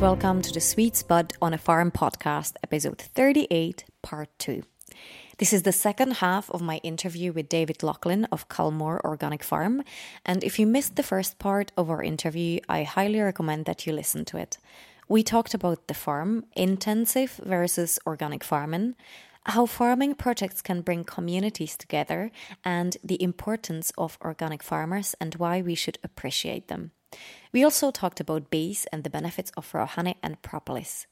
Welcome to the Sweet Spud on a Farm podcast, episode 38, part 2. This is the second half of my interview with David Laughlin of Culmore Organic Farm. And if you missed the first part of our interview, I highly recommend that you listen to it. We talked about the farm, intensive versus organic farming, how farming projects can bring communities together, and the importance of organic farmers and why we should appreciate them. We also talked about bees and the benefits of raw honey and propolis.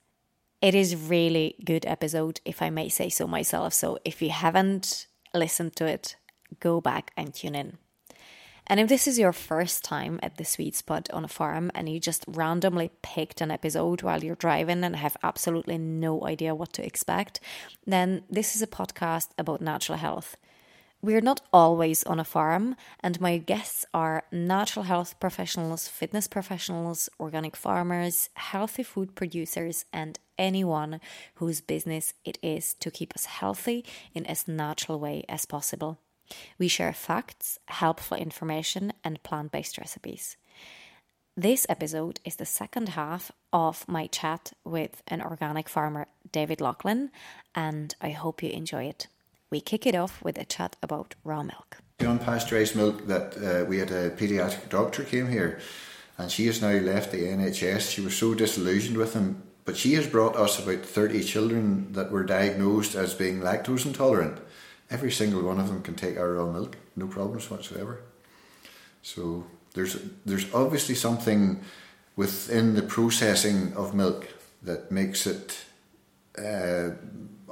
It is really good episode if I may say so myself. So if you haven't listened to it, go back and tune in. And if this is your first time at the sweet spud on a farm and you just randomly picked an episode while you're driving and have absolutely no idea what to expect, then this is a podcast about natural health. We're not always on a farm, and my guests are natural health professionals, fitness professionals, organic farmers, healthy food producers, and anyone whose business it is to keep us healthy in as natural way as possible. We share facts, helpful information, and plant based recipes. This episode is the second half of my chat with an organic farmer, David Laughlin, and I hope you enjoy it. We kick it off with a chat about raw milk. The unpasteurised milk that uh, we had a paediatric doctor came here, and she has now left the NHS. She was so disillusioned with him, but she has brought us about 30 children that were diagnosed as being lactose intolerant. Every single one of them can take our raw milk, no problems whatsoever. So there's there's obviously something within the processing of milk that makes it uh,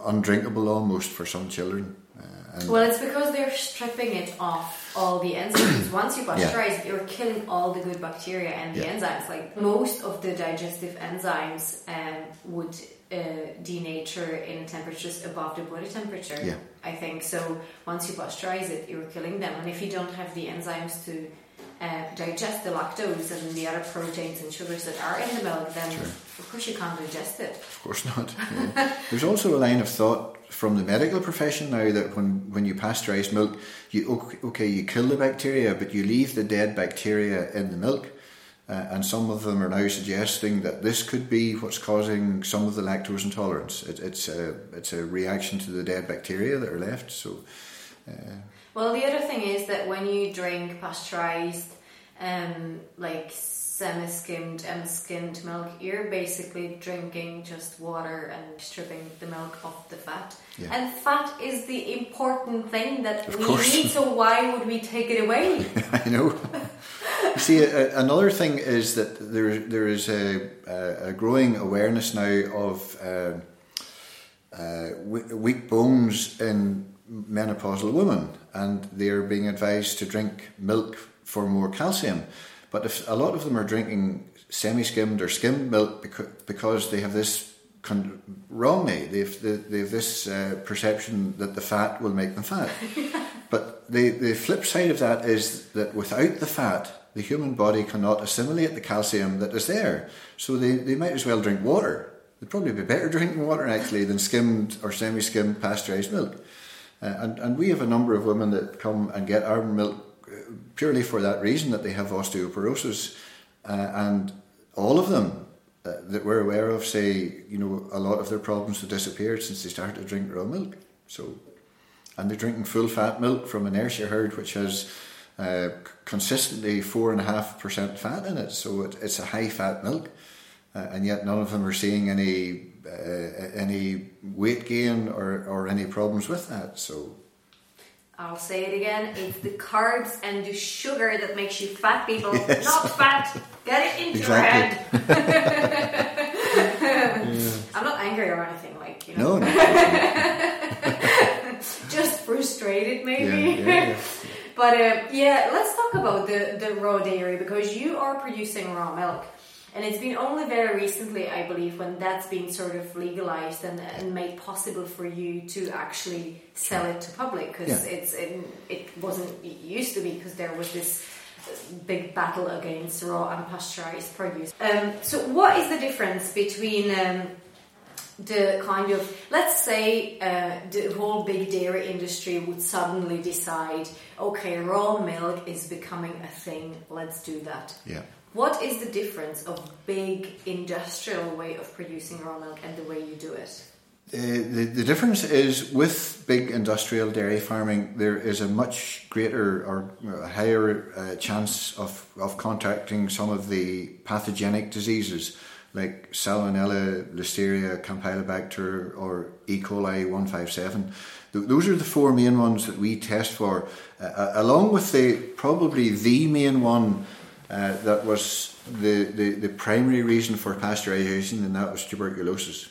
undrinkable almost for some children. Uh, well, it's because they're stripping it off all the enzymes. Once you pasteurize yeah. you're killing all the good bacteria and the yeah. enzymes. Like most of the digestive enzymes um, would uh, denature in temperatures above the body temperature. Yeah. I think so. Once you pasteurize it, you're killing them, and if you don't have the enzymes to uh, digest the lactose and the other proteins and sugars that are in the milk, then sure. of course you can't digest it. Of course not. Yeah. There's also a line of thought from the medical profession now that when, when you pasteurize milk, you okay you kill the bacteria, but you leave the dead bacteria in the milk. Uh, and some of them are now suggesting that this could be what's causing some of the lactose intolerance. It, it's a it's a reaction to the dead bacteria that are left. So. Uh, well, the other thing is that when you drink pasteurized, um, like semi-skimmed and skimmed milk, you're basically drinking just water and stripping the milk of the fat. Yeah. And fat is the important thing that of we course. need. So why would we take it away? I know. see, a, another thing is that there there is a, a, a growing awareness now of uh, uh, weak bones in menopausal women, and they're being advised to drink milk for more calcium. But if a lot of them are drinking semi-skimmed or skimmed milk because, they have this con- wrongly, they've they, have this uh, perception that the fat will make them fat. but the the flip side of that is that without the fat, the human body cannot assimilate the calcium that is there. So they, they might as well drink water. They'd probably be better drinking water actually than skimmed or semi-skimmed pasteurized milk. Uh, and, and we have a number of women that come and get our milk uh, purely for that reason that they have osteoporosis. Uh, and all of them uh, that we're aware of say, you know, a lot of their problems have disappeared since they started to drink raw milk. So, and they're drinking full fat milk from an Ayrshire herd which has uh, consistently four and a half percent fat in it. So it, it's a high fat milk, uh, and yet none of them are seeing any uh, any weight gain or, or any problems with that. So I'll say it again. It's the carbs and the sugar that makes you fat, people. Yes. Not fat. Get it into exactly. your head. yeah. I'm not angry or anything, like you know. No, no. Just frustrated, maybe. Yeah, yeah, but uh, yeah, let's talk about the the raw dairy because you are producing raw milk. And it's been only very recently, I believe, when that's been sort of legalized and, and made possible for you to actually sell it to public because yeah. it's it, it wasn't it used to be because there was this big battle against raw and pasteurized produce. Um, so, what is the difference between um, the kind of let's say uh, the whole big dairy industry would suddenly decide, okay, raw milk is becoming a thing. Let's do that. Yeah What is the difference of big industrial way of producing raw milk and the way you do it? Uh, the, the difference is with big industrial dairy farming, there is a much greater or higher uh, chance of, of contracting some of the pathogenic diseases like Salmonella, Listeria, Campylobacter, or E. coli 157. Those are the four main ones that we test for, uh, along with the probably the main one uh, that was the, the, the primary reason for pasteurisation, and that was tuberculosis.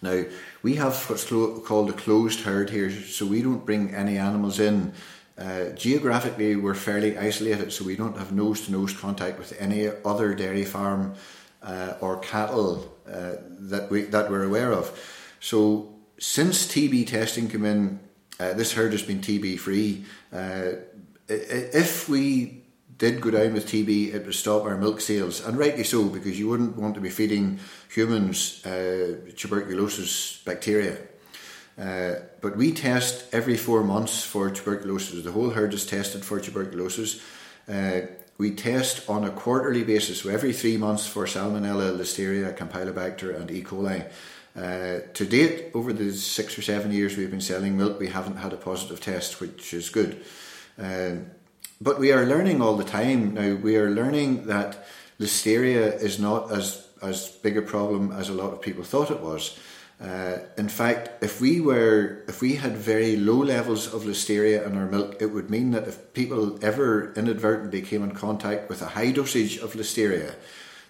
Now, we have what's called a closed herd here, so we don't bring any animals in. Uh, geographically, we're fairly isolated, so we don't have nose to nose contact with any other dairy farm uh, or cattle uh, that we that we're aware of. So, since TB testing came in, uh, this herd has been TB free. Uh, if we did go down with TB, it would stop our milk sales, and rightly so, because you wouldn't want to be feeding humans uh, tuberculosis bacteria. Uh, but we test every four months for tuberculosis. The whole herd is tested for tuberculosis. Uh, we test on a quarterly basis, so every three months for Salmonella, Listeria, Campylobacter, and E. coli. Uh, to date, over the six or seven years we've been selling milk, we haven't had a positive test, which is good. Uh, but we are learning all the time now. We are learning that listeria is not as as big a problem as a lot of people thought it was. Uh, in fact, if we were if we had very low levels of listeria in our milk, it would mean that if people ever inadvertently came in contact with a high dosage of listeria,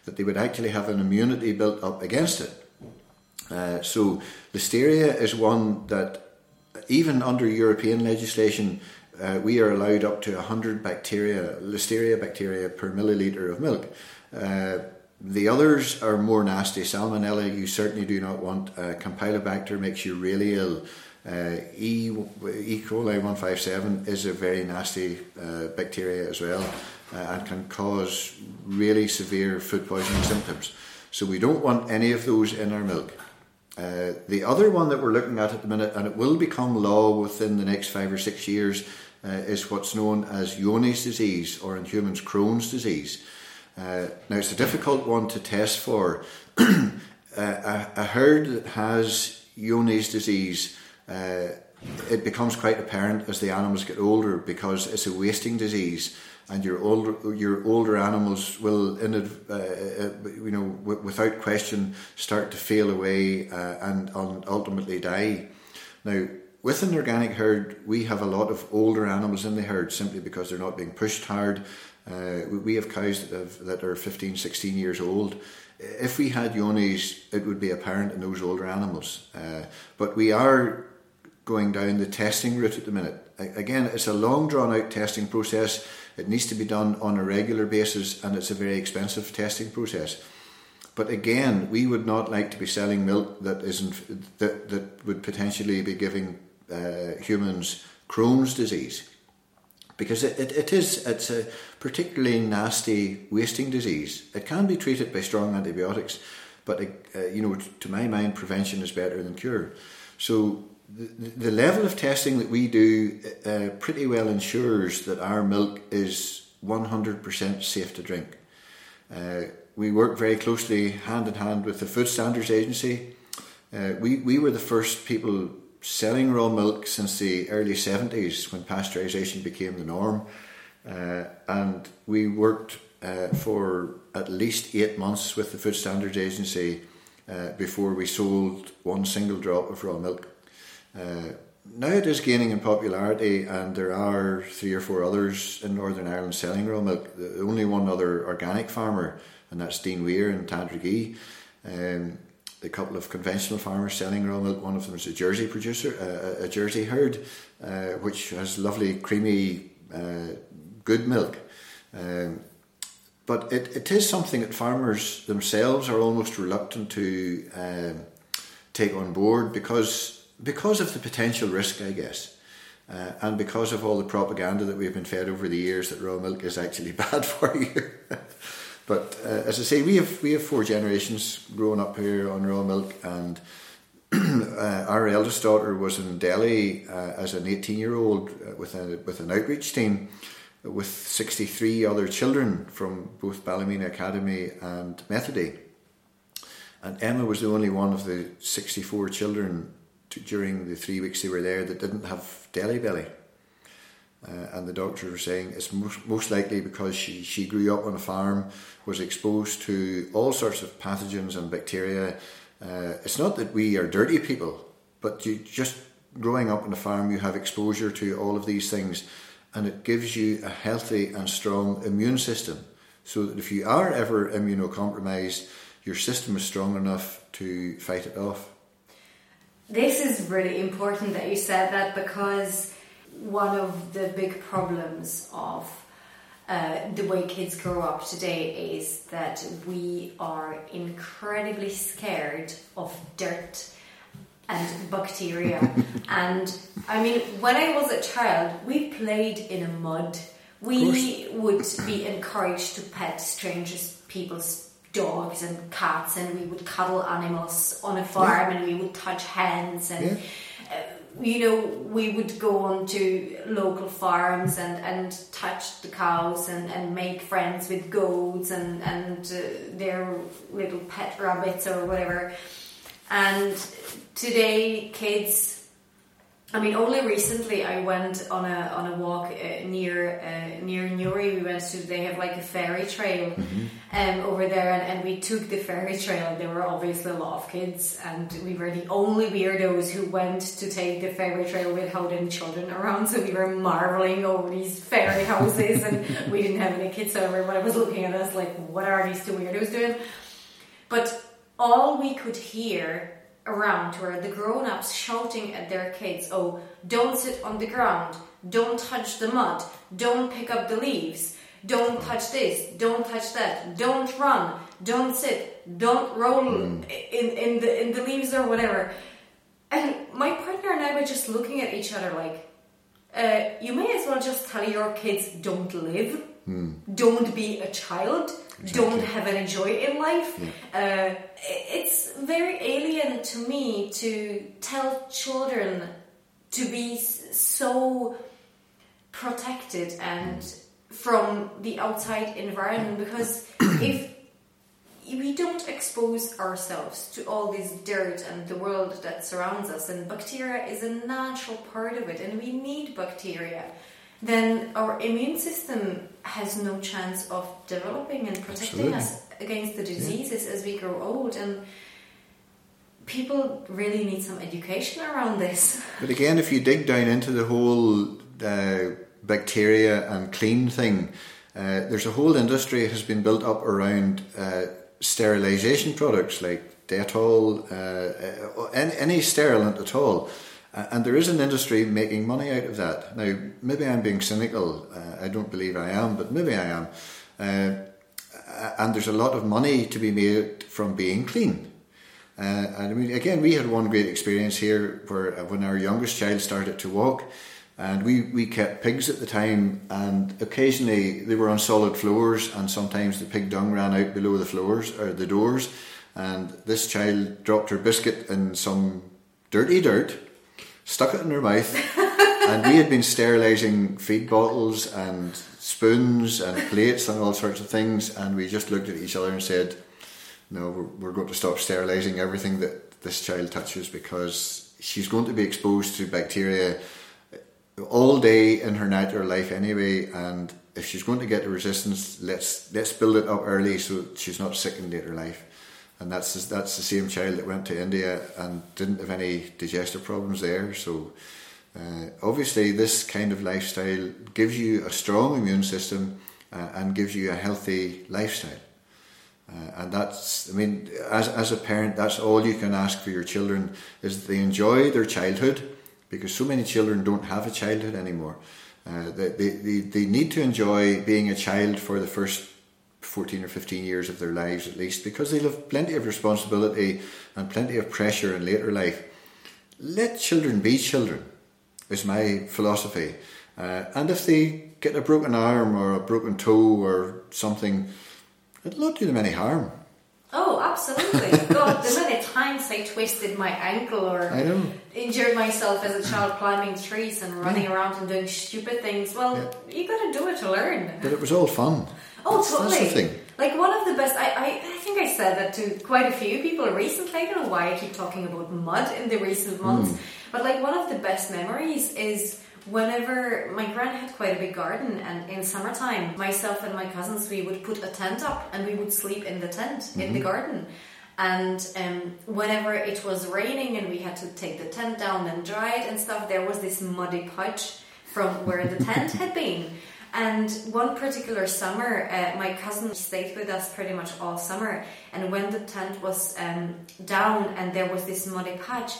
that they would actually have an immunity built up against it. Uh, so listeria is one that even under European legislation uh, we are allowed up to 100 bacteria, Listeria bacteria per milliliter of milk. Uh, the others are more nasty. Salmonella, you certainly do not want. Uh, Campylobacter makes you really ill. Uh, e, e. coli 157 is a very nasty uh, bacteria as well uh, and can cause really severe food poisoning symptoms. So we don't want any of those in our milk. Uh, the other one that we're looking at at the minute, and it will become law within the next five or six years, uh, is what's known as Johne's disease, or in humans, Crohn's disease. Uh, now, it's a difficult one to test for. a, a, herd that has Johne's disease, uh, it becomes quite apparent as the animals get older because it's a wasting disease and your older your older animals will, in, uh, uh, you know, w- without question, start to fail away uh, and, and ultimately die. Now, with an organic herd, we have a lot of older animals in the herd simply because they're not being pushed hard. Uh, we have cows that, have, that are 15, 16 years old. If we had Johne's, it would be apparent in those older animals. Uh, but we are going down the testing route at the minute. Again, it's a long drawn out testing process. It needs to be done on a regular basis and it's a very expensive testing process. But again, we would not like to be selling milk that isn't that, that would potentially be giving uh, humans Crohn's disease because it, it, it is it's a particularly nasty wasting disease. It can be treated by strong antibiotics, but uh, you know to my mind prevention is better than cure. So the, level of testing that we do uh, pretty well ensures that our milk is 100% safe to drink. Uh, we work very closely hand in hand with the Food Standards Agency. Uh, we, we were the first people selling raw milk since the early 70s when pasteurisation became the norm. Uh, and we worked uh, for at least eight months with the Food Standards Agency uh, before we sold one single drop of raw milk. Uh, now it is gaining in popularity, and there are three or four others in Northern Ireland selling raw milk. The only one other organic farmer, and that's Dean Weir in Tandragee. Um, a couple of conventional farmers selling raw milk. One of them is a Jersey producer, uh, a Jersey herd, uh, which has lovely, creamy, uh, good milk. Um, but it, it is something that farmers themselves are almost reluctant to um, take on board because because of the potential risk, I guess, uh, and because of all the propaganda that we've been fed over the years that raw milk is actually bad for you. But uh, as I say, we have we have four generations growing up here on raw milk, and uh, our eldest daughter was in Delhi uh, as an eighteen year old uh, with a with an outreach team. with 63 other children from both Ballymena Academy and Methody. And Emma was the only one of the 64 children to, during the three weeks they were there that didn't have Delhi belly. Uh, and the doctors were saying it's most, most likely because she, she grew up on a farm, was exposed to all sorts of pathogens and bacteria. Uh, it's not that we are dirty people, but you just growing up on a farm, you have exposure to all of these things, and it gives you a healthy and strong immune system. So that if you are ever immunocompromised, your system is strong enough to fight it off. This is really important that you said that because one of the big problems of uh, the way kids grow up today is that we are incredibly scared of dirt and bacteria. and I mean, when I was a child, we played in a mud. We would be encouraged to pet strangers, people's dogs and cats, and we would cuddle animals on a farm, yeah. and we would touch hands and. Yeah. Uh, you know, we would go on to local farms and, and touch the cows and, and make friends with goats and, and uh, their little pet rabbits or whatever. And today, kids I mean, only recently I went on a on a walk uh, near uh, near Newry. We went to they have like a fairy trail mm-hmm. um, over there, and, and we took the fairy trail. There were obviously a lot of kids, and we were the only weirdos who went to take the fairy trail without any children around. So we were marveling over these fairy houses, and we didn't have any kids So I was looking at us like, what are these two weirdos doing? But all we could hear around where the grown-ups shouting at their kids oh don't sit on the ground. Don't touch the mud. Don't pick up the leaves. Don't touch this. Don't touch that. Don't run. Don't sit. Don't roll mm. in, in the in the leaves or whatever. And my partner and i were just looking at each other like uh, you may as well just tell your kids don't live. Mm. don't be a child exactly. don't have any joy in life. Yeah. Uh, it's very alien to me to tell children to be so protected and mm. from the outside environment because if we don't expose ourselves to all this dirt and the world that surrounds us and bacteria is a natural part of it and we need bacteria then our immune system has no chance of developing and protecting Absolutely. us against the diseases yeah. as we grow old and people really need some education around this but again if you dig down into the whole uh, bacteria and clean thing uh, there's a whole industry that has been built up around uh, sterilization products like Dettol, uh, uh, any, any sterilant at all and there is an industry making money out of that. Now, maybe I'm being cynical. Uh, I don't believe I am, but maybe I am. Uh, and there's a lot of money to be made from being clean. Uh, and I mean, again, we had one great experience here where uh, when our youngest child started to walk, and we, we kept pigs at the time, and occasionally they were on solid floors, and sometimes the pig dung ran out below the floors or the doors. And this child dropped her biscuit in some dirty dirt, stuck it in her mouth, and we had been sterilising feed bottles and spoons and plates and all sorts of things, and we just looked at each other and said, "No, we're, we're going to stop sterilising everything that this child touches because she's going to be exposed to bacteria." all day in her natural life anyway and if she's going to get resistance let's let's build it up early so she's not sick in later life and that's that's the same child that went to India and didn't have any digestive problems there. So uh, obviously, this kind of lifestyle gives you a strong immune system uh, and gives you a healthy lifestyle. Uh, and that's, I mean, as, as a parent, that's all you can ask for your children is they enjoy their childhood because so many children don't have a childhood anymore. Uh, they, they, they need to enjoy being a child for the first 14 or 15 years of their lives at least, because they'll have plenty of responsibility and plenty of pressure in later life. Let children be children, is my philosophy. Uh, and if they get a broken arm or a broken toe or something, it'll not do them any harm. Oh, absolutely. God, the many times I twisted my ankle or injured myself as a child climbing trees and running around and doing stupid things. Well, you gotta do it to learn. But it was all fun. Oh, totally. That's the thing. Like one of the best. I, I, I think I said that to quite a few people recently. I don't know why I keep talking about mud in the recent months, but like one of the best memories is whenever my gran had quite a big garden, and in summertime, myself and my cousins we would put a tent up and we would sleep in the tent in the garden. And um, whenever it was raining and we had to take the tent down and dry it and stuff, there was this muddy patch from where the tent had been. And one particular summer, uh, my cousin stayed with us pretty much all summer. And when the tent was um, down and there was this muddy patch,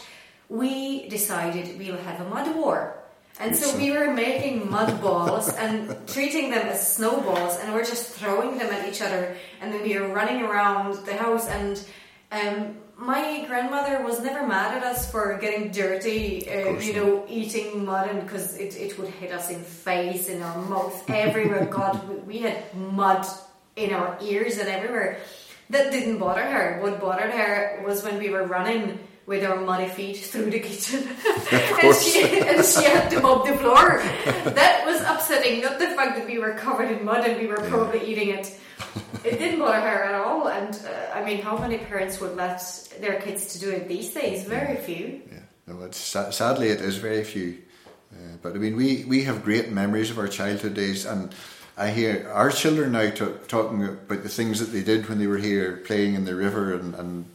we decided we'll have a mud war. And so we were making mud balls and treating them as snowballs, and we're just throwing them at each other. And then we were running around the house. And um, my grandmother was never mad at us for getting dirty, uh, you know, eating mud, and because it, it would hit us in face, in our mouth, everywhere. God, we- we had mud in our ears and everywhere. That didn't bother her. What bothered her was when we were running with our muddy feet through the kitchen, and, she, and she had to mop the floor. That was upsetting. Not the fact that we were covered in mud and we were probably eating it. It didn't bother her at all. And uh, I mean, how many parents would let their kids to do it these days? Very few. Yeah, no, it's sadly it is very few. Uh, but I mean, we, we have great memories of our childhood days, and I hear our children now to, talking about the things that they did when they were here, playing in the river, and, and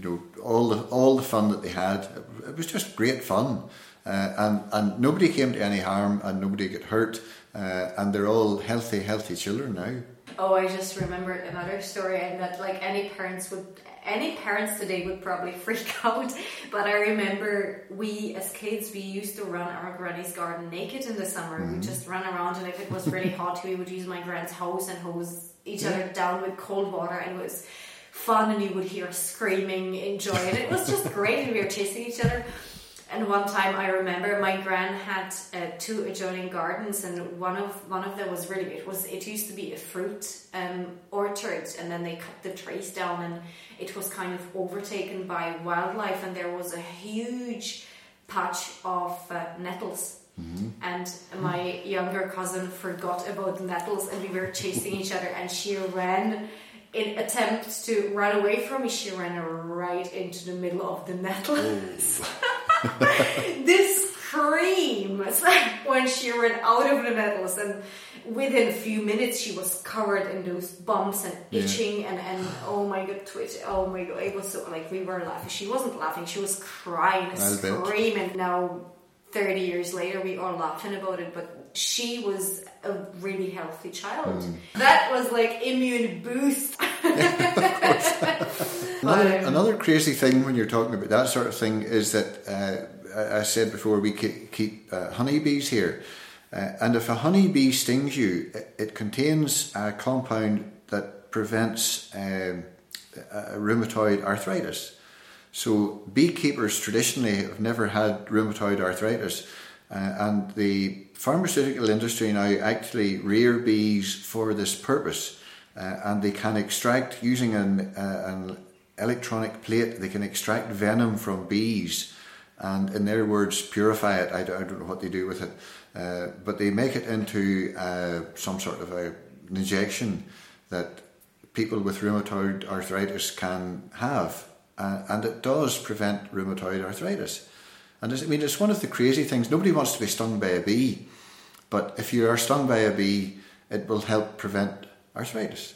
you know all the all the fun that they had. It was just great fun, uh, and and nobody came to any harm, and nobody got hurt, uh, and they're all healthy, healthy children now. Oh, I just remembered another story, and that like any parents would, any parents today would probably freak out. But I remember we as kids we used to run our granny's garden naked in the summer. We just run around, and if it was really hot, we would use my grand's hose and hose each other down with cold water, and it was fun. And you would hear screaming, enjoying it. It was just great, and we were chasing each other. And one time I remember my gran had uh, two adjoining gardens, and one of one of them was really it was it used to be a fruit um, orchard, and then they cut the trees down, and it was kind of overtaken by wildlife, and there was a huge patch of uh, nettles. And my younger cousin forgot about the nettles, and we were chasing each other, and she ran. In attempt to run away from me, she ran right into the middle of the nettles this scream was like when she ran out of the nettles and within a few minutes she was covered in those bumps and Yeah. itching and, and oh my god twitch oh my god it was so like we were laughing. She wasn't laughing she was crying screaming. Now 30 years later we are laughing about it but she was a really healthy child. Hmm. that was like immune boost. Another, Um, another crazy thing when you're talking about that sort of thing is that uh, I, I said before we keep, keep uh, honeybees here, uh, and if a honeybee stings you, it, it contains a compound that prevents um, uh, rheumatoid arthritis. So beekeepers traditionally have never had rheumatoid arthritis, uh, and the pharmaceutical industry now actually rear bees for this purpose, uh, and they can extract using an, uh, an electronic plate. They can extract venom from bees, and in their words, purify it. I don't, I don't know what they do with it, uh, but they make it into uh, some sort of a, an injection that people with rheumatoid arthritis can have, uh, and it does prevent rheumatoid arthritis. And it's, I mean, it's one of the crazy things. Nobody wants to be stung by a bee, but if you are stung by a bee, it will help prevent arthritis.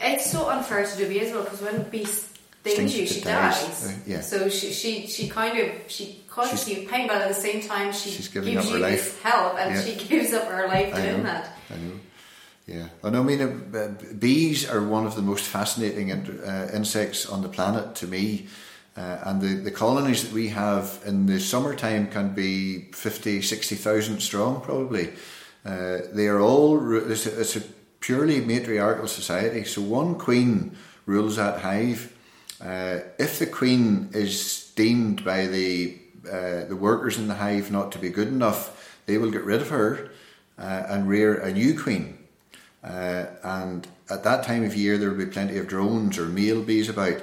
It's so unfair to the bee as well because when a bee stings you, she dies. dies. Uh, yeah. So she, she she kind of she causes She's- you pain, but at the same time she gives up her you life. this help, and Yeah. she gives up her life I doing know. that. I know. Yeah. And I mean, uh, uh, bees are one of the most fascinating in- uh, insects on the planet to me. Uh, and the, the colonies that we have in the summertime can be 50, 60,000 strong, probably. Uh, they are all, it's a, it's a purely matriarchal society. So one queen rules that hive. Uh, if the queen is deemed by the uh, the workers in the hive not to be good enough, they will get rid of her uh, and rear a new queen. Uh, and at that time of year, there will be plenty of drones or male bees about.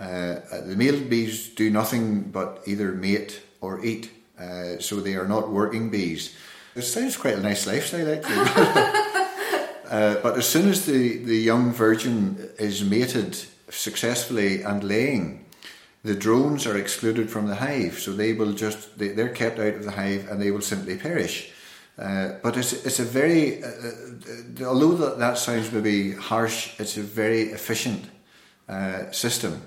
Uh, the male bees do nothing but either mate or eat, uh, so they are not working bees. It sounds quite a nice lifestyle, actually. Uh, but as soon as the, the young virgin is mated successfully and laying, the drones are excluded from the hive, so they will just they, they're kept out of the hive and they will simply perish. Uh, but it's it's a very uh, uh although that, that sounds maybe harsh, it's a very efficient uh, system.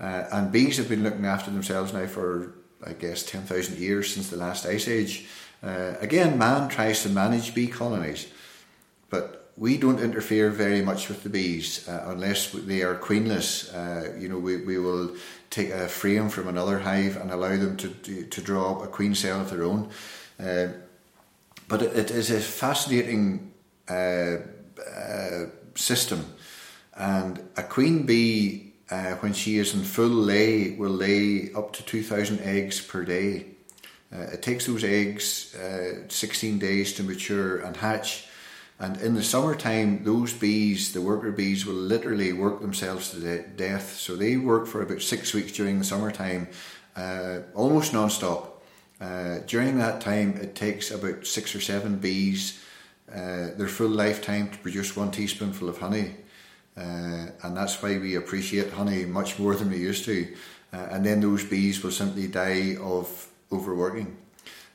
Uh, and bees have been looking after themselves now for I guess ten thousand years since the last ice age. again, man tries to manage bee colonies, but we don't interfere very much with the bees uh, unless they are queenless. Uh, you know, we, we will take a frame from another hive and allow them to, to, draw up a queen cell of their own. Uh, but it, it is a fascinating uh, uh, system. And a queen bee, uh, when she is in full lay, will lay up to 2,000 eggs per day. it takes those eggs 16 days to mature and hatch and in the summertime, those bees, the worker bees, will literally work themselves to de- death. So they work for about six weeks during the summertime, uh, almost non-stop. Uh, during that time, it takes about six or seven bees uh, their full lifetime to produce one teaspoonful of honey. Uh, and that's why we appreciate honey much more than we used to. Uh, and then those bees will simply die of overworking.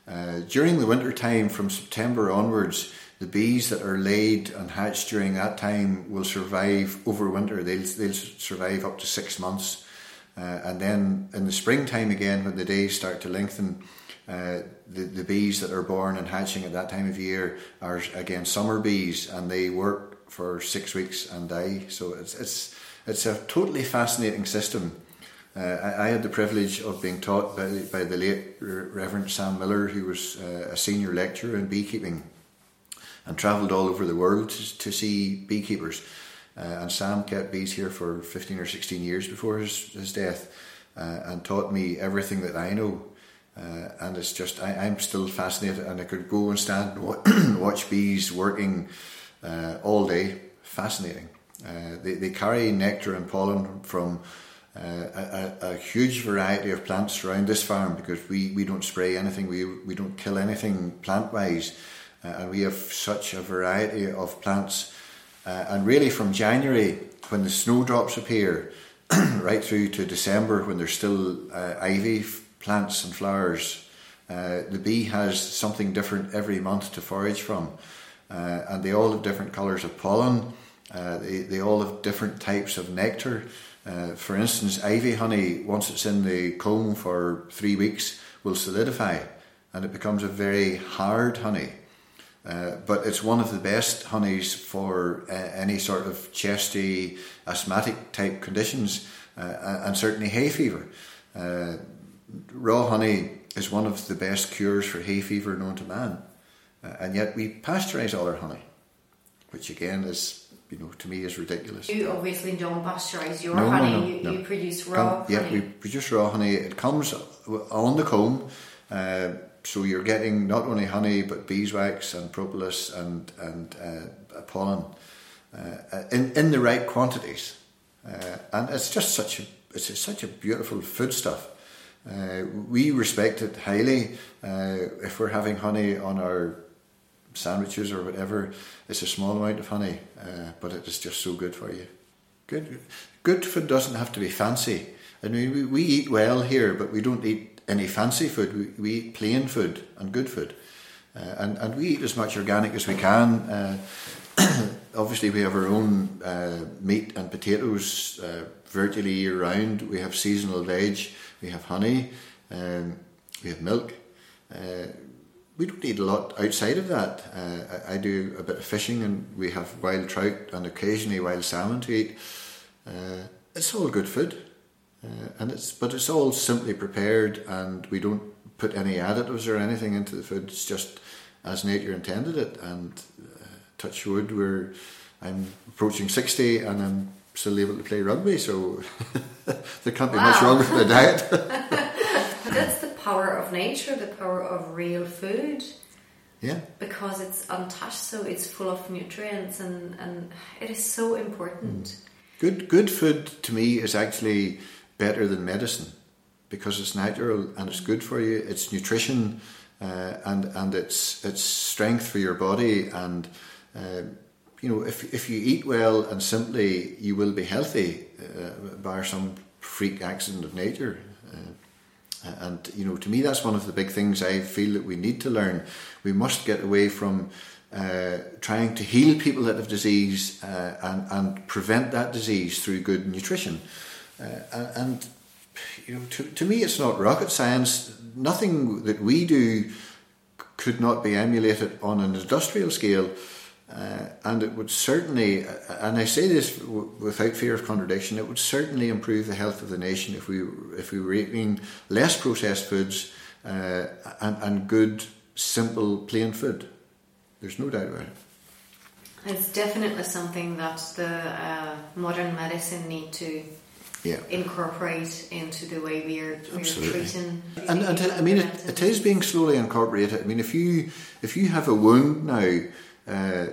Uh, during the winter time, from September onwards, the bees that are laid and hatched during that time will survive over winter. They'll, they'll survive up to six months. Uh, and then in the springtime again, when the days start to lengthen, uh, the, the bees that are born and hatching at that time of year are again summer bees and they work for six weeks and die. So it's, it's, it's a totally fascinating system. Uh, I, I, had the privilege of being taught by, by the late Reverend Sam Miller, who was uh, a senior lecturer in beekeeping and travelled all over the world to, to see beekeepers. Uh, and Sam kept bees here for 15 or 16 years before his, his death uh, and taught me everything that I know. Uh, and it's just, I, am still fascinated, and I could go and stand and watch bees working uh, all day. Fascinating. Uh, they, they carry nectar and pollen from uh, a, a, huge variety of plants around this farm because we, we don't spray anything, we, we don't kill anything plant wise. Uh, and we have such a variety of plants. Uh, and really, from January, when the snowdrops appear, right through to December, when there's still uh, ivy plants and flowers, uh, the bee has something different every month to forage from. Uh, and they all have different colours of pollen, uh, they, they all have different types of nectar. for instance, ivy honey, once it's in the comb for three weeks, will solidify and it becomes a very hard honey. Uh, but it's one of the best honeys for uh, any sort of chesty, asthmatic type conditions, uh, and certainly hay fever. Uh, raw honey is one of the best cures for hay fever known to man, uh, and yet we pasteurize all our honey, which again is, you know, to me is ridiculous. You obviously don't pasteurize your no, honey. No, no, you, you, produce raw Come, honey. Yeah, we produce raw honey. It comes on the comb so you're getting not only honey but beeswax and propolis and and uh, pollen uh, in in the right quantities, uh, and it's just such a it's such a beautiful foodstuff. Uh, we respect it highly. Uh, if we're having honey on our sandwiches or whatever, it's a small amount of honey, uh, but it is just so good for you. Good, good food doesn't have to be fancy. I mean, we, we eat well here, but we don't eat any fancy food. We, we eat plain food and good food. Uh, and, and we eat as much organic as we can. Uh, obviously, we have our own uh, meat and potatoes uh, virtually year round. We have seasonal veg, we have honey, um, we have milk. Uh, we don't eat a lot outside of that. Uh, I, I, do a bit of fishing, and we have wild trout and occasionally wild salmon to eat. it's all good food. Uh, and it's but it's all simply prepared, and we don't put any additives or anything into the food. It's just as nature intended it. And uh, touch wood, we're I'm approaching sixty, and I'm still able to play rugby, so there can't be wow. much wrong with the diet. Power of nature, the power of real food. Yeah. Because it's untouched, so it's full of nutrients, and, and it is so important. Mm. Good, good food to me is actually better than medicine because it's natural and it's good for you. It's nutrition uh, and and it's it's strength for your body and. Uh, you know, if, if you eat well and simply, you will be healthy, uh, bar some freak accident of nature. Uh, and you know, to me, that's one of the big things I feel that we need to learn. We must get away from uh, trying to heal people that have disease uh, and, and prevent that disease through good nutrition. Uh, and you know, to, to me, it's not rocket science. Nothing that we do could not be emulated on an industrial scale. Uh, and it would certainly, and I say this w- without fear of contradiction, it would certainly improve the health of the nation if we if we were eating less processed foods uh, and, and good, simple, plain food. There's no doubt about it. It's definitely something that the uh, modern medicine need to yeah. incorporate into the way we are, we are treating. And, and I mean, it, it is being slowly incorporated. I mean, if you if you have a wound now. Uh,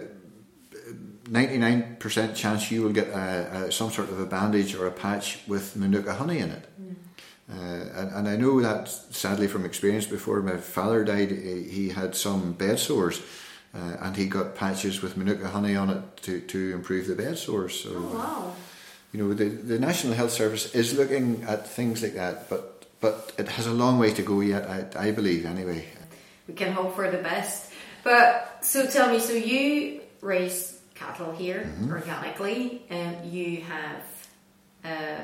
99% chance you will get a, a, some sort of a bandage or a patch with manuka honey in it. Mm. Uh, and, and, I know that sadly from experience before my father died, he had some bed sores uh, and he got patches with manuka honey on it to, to improve the bed sores. So, oh, wow. You know, the, the National Health Service is looking at things like that, but, but it has a long way to go yet, I, I believe, anyway. We can hope for the best. But so tell me, so you raise cattle here mm-hmm. organically, and you have uh,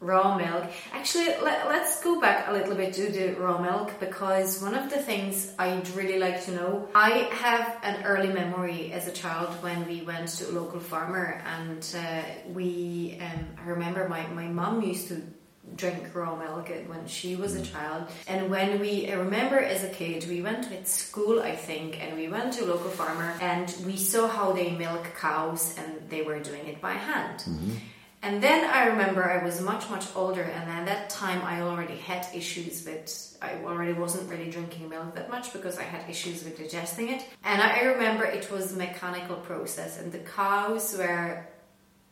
raw milk. Actually, let, us go back a little bit to the raw milk because one of the things I'd really like to know. I have an early memory as a child when we went to a local farmer, and uh, we. Um, I remember my my mom used to drink raw milk when she was a mm. child. And when we, I remember as a kid, we went to school, I think, and we went to a local farmer and we saw how they milk cows and they were doing it by hand. Mm-hmm. And then I remember I was much, much older, and at that time I already had issues with, I already wasn't really drinking milk that much because I had issues with digesting it. And I remember it was a mechanical process, and the cows were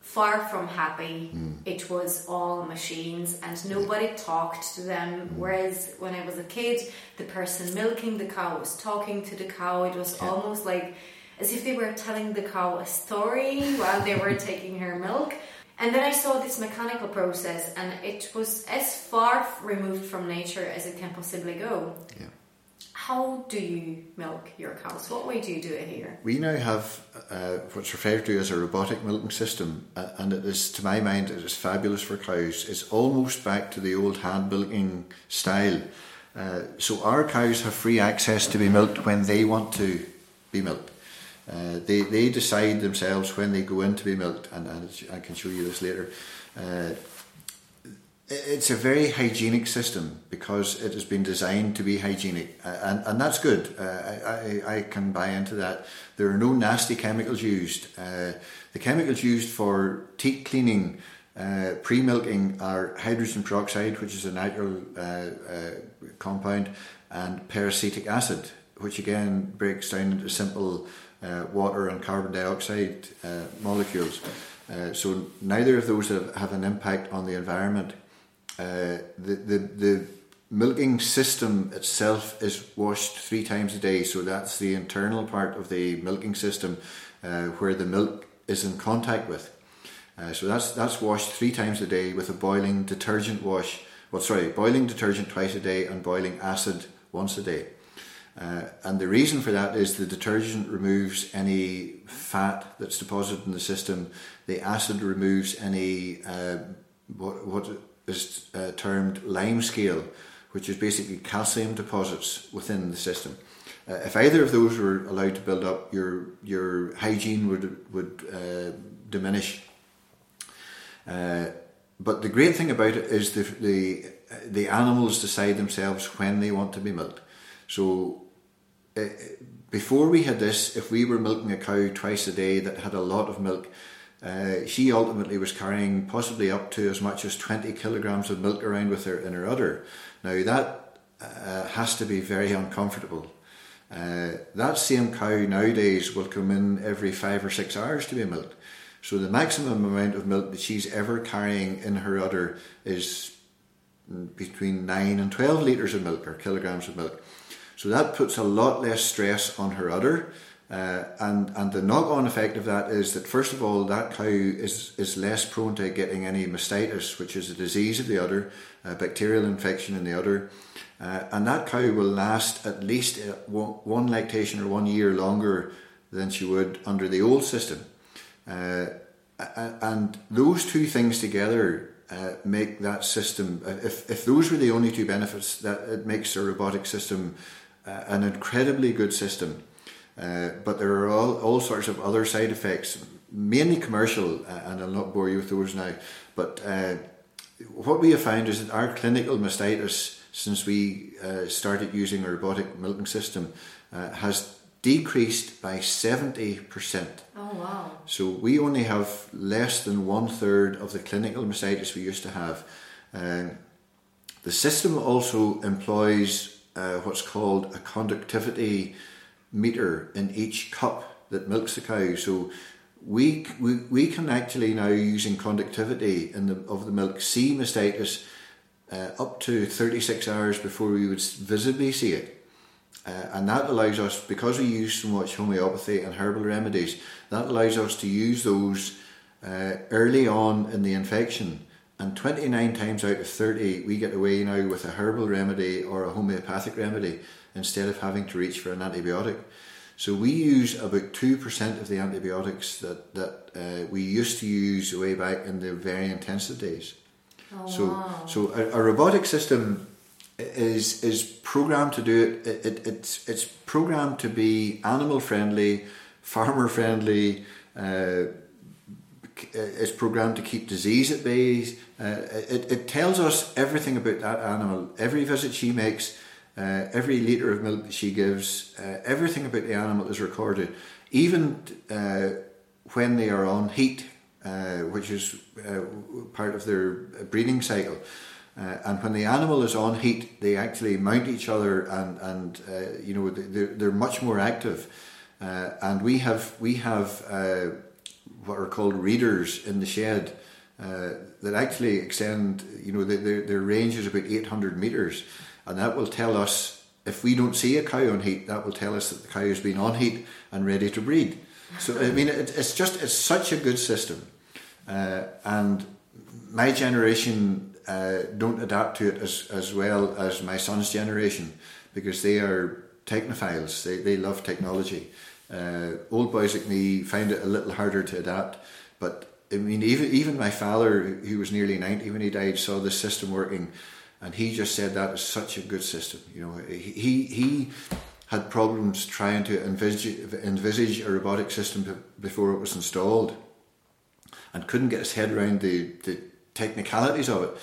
far from happy. Mm. It was all machines and nobody talked to them. Mm. Whereas when I was a kid, the person milking the cow was talking to the cow. It was yeah. almost like as if they were telling the cow a story while they were taking her milk. And then I saw this mechanical process, and it was as far removed from nature as it can possibly go. Yeah. How do you milk your cows? What way do you do it here? We now have uh, what's referred to as a robotic milking system, uh, and it is, to my mind, it is fabulous for cows. It's almost back to the old hand milking style. Uh, so our cows have free access to be milked when they want to be milked. Uh, they, they decide themselves when they go in to be milked, and, and I can show you this later. Uh, it's a very hygienic system because it has been designed to be hygienic, uh, and, and that's good. Uh, I, I, can buy into that. There are no nasty chemicals used. Uh, the chemicals used for teat cleaning, uh, pre milking, are hydrogen peroxide, which is a natural uh, uh, compound, and peracetic acid, which again breaks down into simple water and carbon dioxide molecules. so neither of those have, have an impact on the environment uh, the, the, the milking system itself is washed three times a day, so that's the internal part of the milking system uh, where the milk is in contact with. Uh, so that's that's washed three times a day with a boiling detergent wash. Well, sorry, boiling detergent twice a day and boiling acid once a day. Uh, and the reason for that is the detergent removes any fat that's deposited in the system. The acid removes any uh, what what is uh, termed lime scale, which is basically calcium deposits within the system. Uh, if either of those were allowed to build up, your your hygiene would would uh, diminish. Uh, but the great thing about it is the the the animals decide themselves when they want to be milked. So uh, before we had this, if we were milking a cow twice a day that had a lot of milk, uh, she ultimately was carrying possibly up to as much as 20 kilograms of milk around with her in her udder. Now that uh, has to be very uncomfortable. Uh, that same cow nowadays will come in every five or six hours to be milked. So the maximum amount of milk that she's ever carrying in her udder is between 9 and 12 litres of milk or kilograms of milk. So that puts a lot less stress on her udder. Uh, and and the knock on effect of that is that first of all that cow is is less prone to getting any mastitis, which is a disease of the udder, a bacterial infection in the udder, uh, and that cow will last at least uh, one, one, lactation or one year longer than she would under the old system, uh, and those two things together uh, make that system. Uh, if if those were the only two benefits, that it makes a robotic system an incredibly good system. Uh, but there are all, all sorts of other side effects, mainly commercial, uh, and I'll not bore you with those now. But uh, what we have found is that our clinical mastitis, since we uh, started using a robotic milking system, uh, has decreased by 70%. Oh, wow. So we only have less than one third of the clinical mastitis we used to have. the system also employs what's called a conductivity meter in each cup that milks the cow. So we, we, we can actually now using conductivity in the, of the milk see mastitis uh, up to 36 hours before we would visibly see it. Uh, and that allows us, because we use so much homeopathy and herbal remedies, that allows us to use those uh, early on in the infection. And 29 times out of 30, we get away now with a herbal remedy or a homeopathic remedy instead of having to reach for an antibiotic. So we use about 2% of the antibiotics that, that uh, we used to use way back in the very intensive days. Oh, so wow. so a, a, robotic system is is programmed to do it. it, it it's, it's programmed to be animal friendly, farmer friendly, uh, it's programmed to keep disease at bay. Uh, it, it tells us everything about that animal. Every visit she makes, uh, every litre of milk she gives, uh, everything about the animal is recorded, even uh, when they are on heat, uh, which is uh, part of their breeding cycle. Uh, and when the animal is on heat, they actually mount each other, and and you know they're, they're much more active. and we have we have what are called readers in the shed that actually extend. You know, their their range is about eight hundred meters and that will tell us if we don't see a cow on heat, that will tell us that the cow has been on heat and ready to breed. So I mean, it, it's just it's such a good system, uh, and my generation uh, don't adapt to it as as well as my son's generation because they are technophiles. They they love technology. Uh, old boys like me find it a little harder to adapt, but I mean, even even my father, who was nearly ninety when he died, saw this system working and he just said that is such a good system. You know, he he had problems trying to envisage, envisage a robotic system before it was installed, and couldn't get his head around the the technicalities of it.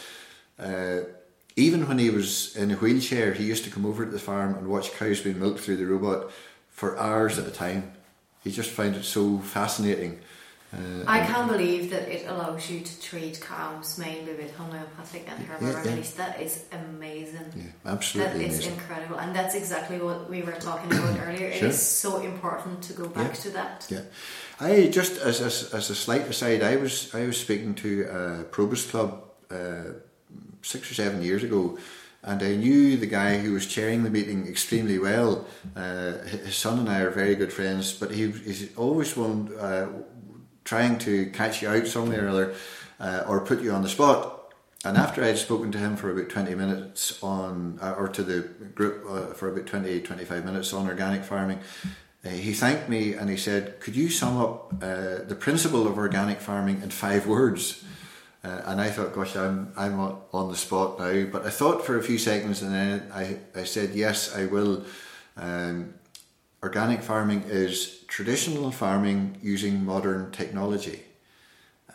Uh, even when he was in a wheelchair, he used to come over to the farm and watch cows being milked through the robot for hours at a time. He just found it so fascinating uh, I can't believe that it allows you to treat cows mainly with homeopathic and herbal yeah, remedies. Yeah. That is amazing. Yeah, absolutely. That is amazing. incredible. And that's exactly what we were talking about earlier. Sure. It is so important to go back to that. Yeah. I just as, as, as a slight aside, I was I was speaking to a Probus Club uh, six or seven years ago and I knew the guy who was chairing the meeting extremely well. Uh, his son and I are very good friends, but he, he's always one, uh, trying to catch you out somewhere or other uh, or put you on the spot. And after I'd spoken to him for about 20 minutes on, uh, or to the group uh, for about 20, 25 minutes on organic farming, uh, he thanked me and he said, Could you sum up the principle of organic farming in five words? Uh, and I thought, gosh, I'm, I'm on the spot now. But I thought for a few seconds and then I, I said, yes, I will. Um, organic farming is traditional farming using modern technology.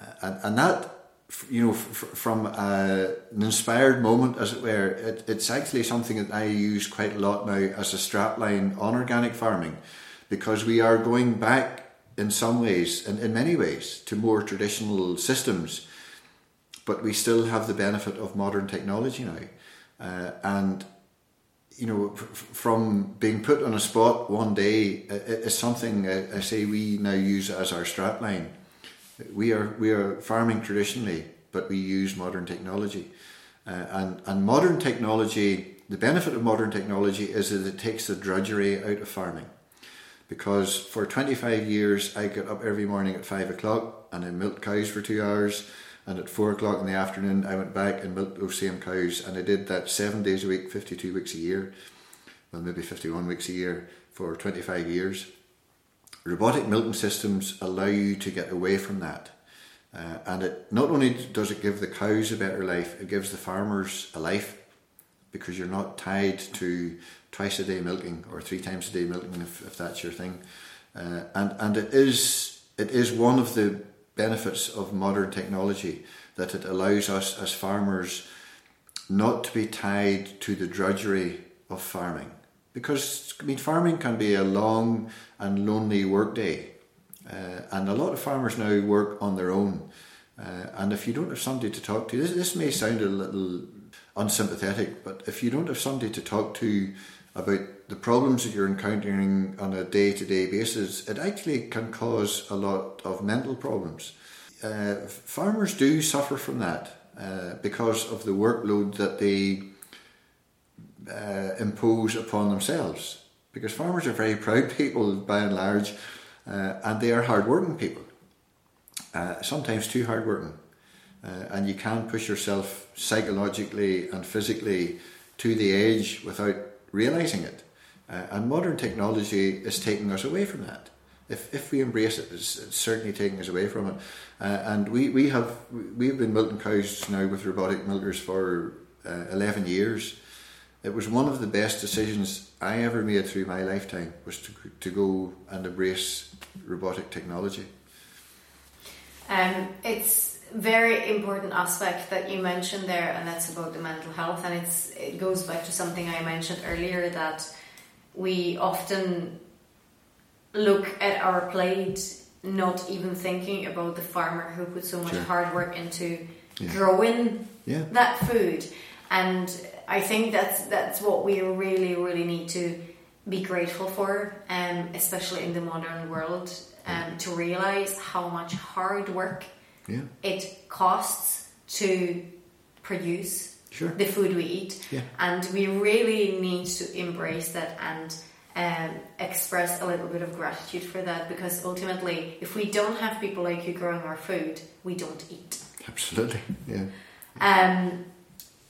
Uh, and, and that, you know, f- from uh, an inspired moment, as it were, it, it's actually something that I use quite a lot now as a strapline on organic farming because we are going back in some ways, and in many ways, to more traditional systems, but we still have the benefit of modern technology now. Uh, and you know, f- from being put on a spot one day is something I, I say we now use as our strapline. We are we are farming traditionally, but we use modern technology, uh, and and modern technology. The benefit of modern technology is that it takes the drudgery out of farming, because for twenty five years I got up every morning at five o'clock and I milked cows for two hours and at four o'clock in the afternoon, I went back and milked those same cows, and I did that seven days a week, 52 weeks a year, well, maybe 51 weeks a year for 25 years. Robotic milking systems allow you to get away from that. Uh, and it not only does it give the cows a better life, it gives the farmers a life because you're not tied to twice a day milking or three times a day milking if, if that's your thing. Uh, and and it is it is one of the benefits of modern technology that it allows us as farmers not to be tied to the drudgery of farming. Because I mean, farming can be a long and lonely workday, uh, and a lot of farmers now work on their own. Uh, and if you don't have somebody to talk to, this, this may sound a little unsympathetic, but if you don't have somebody to talk to about the problems that you're encountering on a day to day basis, it actually can cause a lot of mental problems. Uh, farmers do suffer from that uh, because of the workload that they uh, impose upon themselves. Because farmers are very proud people by and large, uh, and they are hardworking people, uh, sometimes too hardworking. Uh, and you can push yourself psychologically and physically to the edge without realizing it. Uh, and modern technology is taking us away from that. If, if we embrace it, it's, it's certainly taking us away from it. Uh, and we, we have we've been milking cows now with robotic milkers for uh, 11 years. It was one of the best decisions I ever made through my lifetime was to, to go and embrace robotic technology. Um, it's very important aspect that you mentioned there, and that's about the mental health. And it's it goes back to something I mentioned earlier that we often look at our plate, not even thinking about the farmer who put so much sure. hard work into yeah. growing yeah. that food. And I think that's that's what we really, really need to be grateful for, um, especially in the modern world, um, to realize how much hard work yeah. it costs to produce sure. the food we eat. Yeah. And we really need to embrace that and um, express a little bit of gratitude for that because ultimately, if we don't have people like you growing our food, we don't eat. Absolutely, yeah. Um,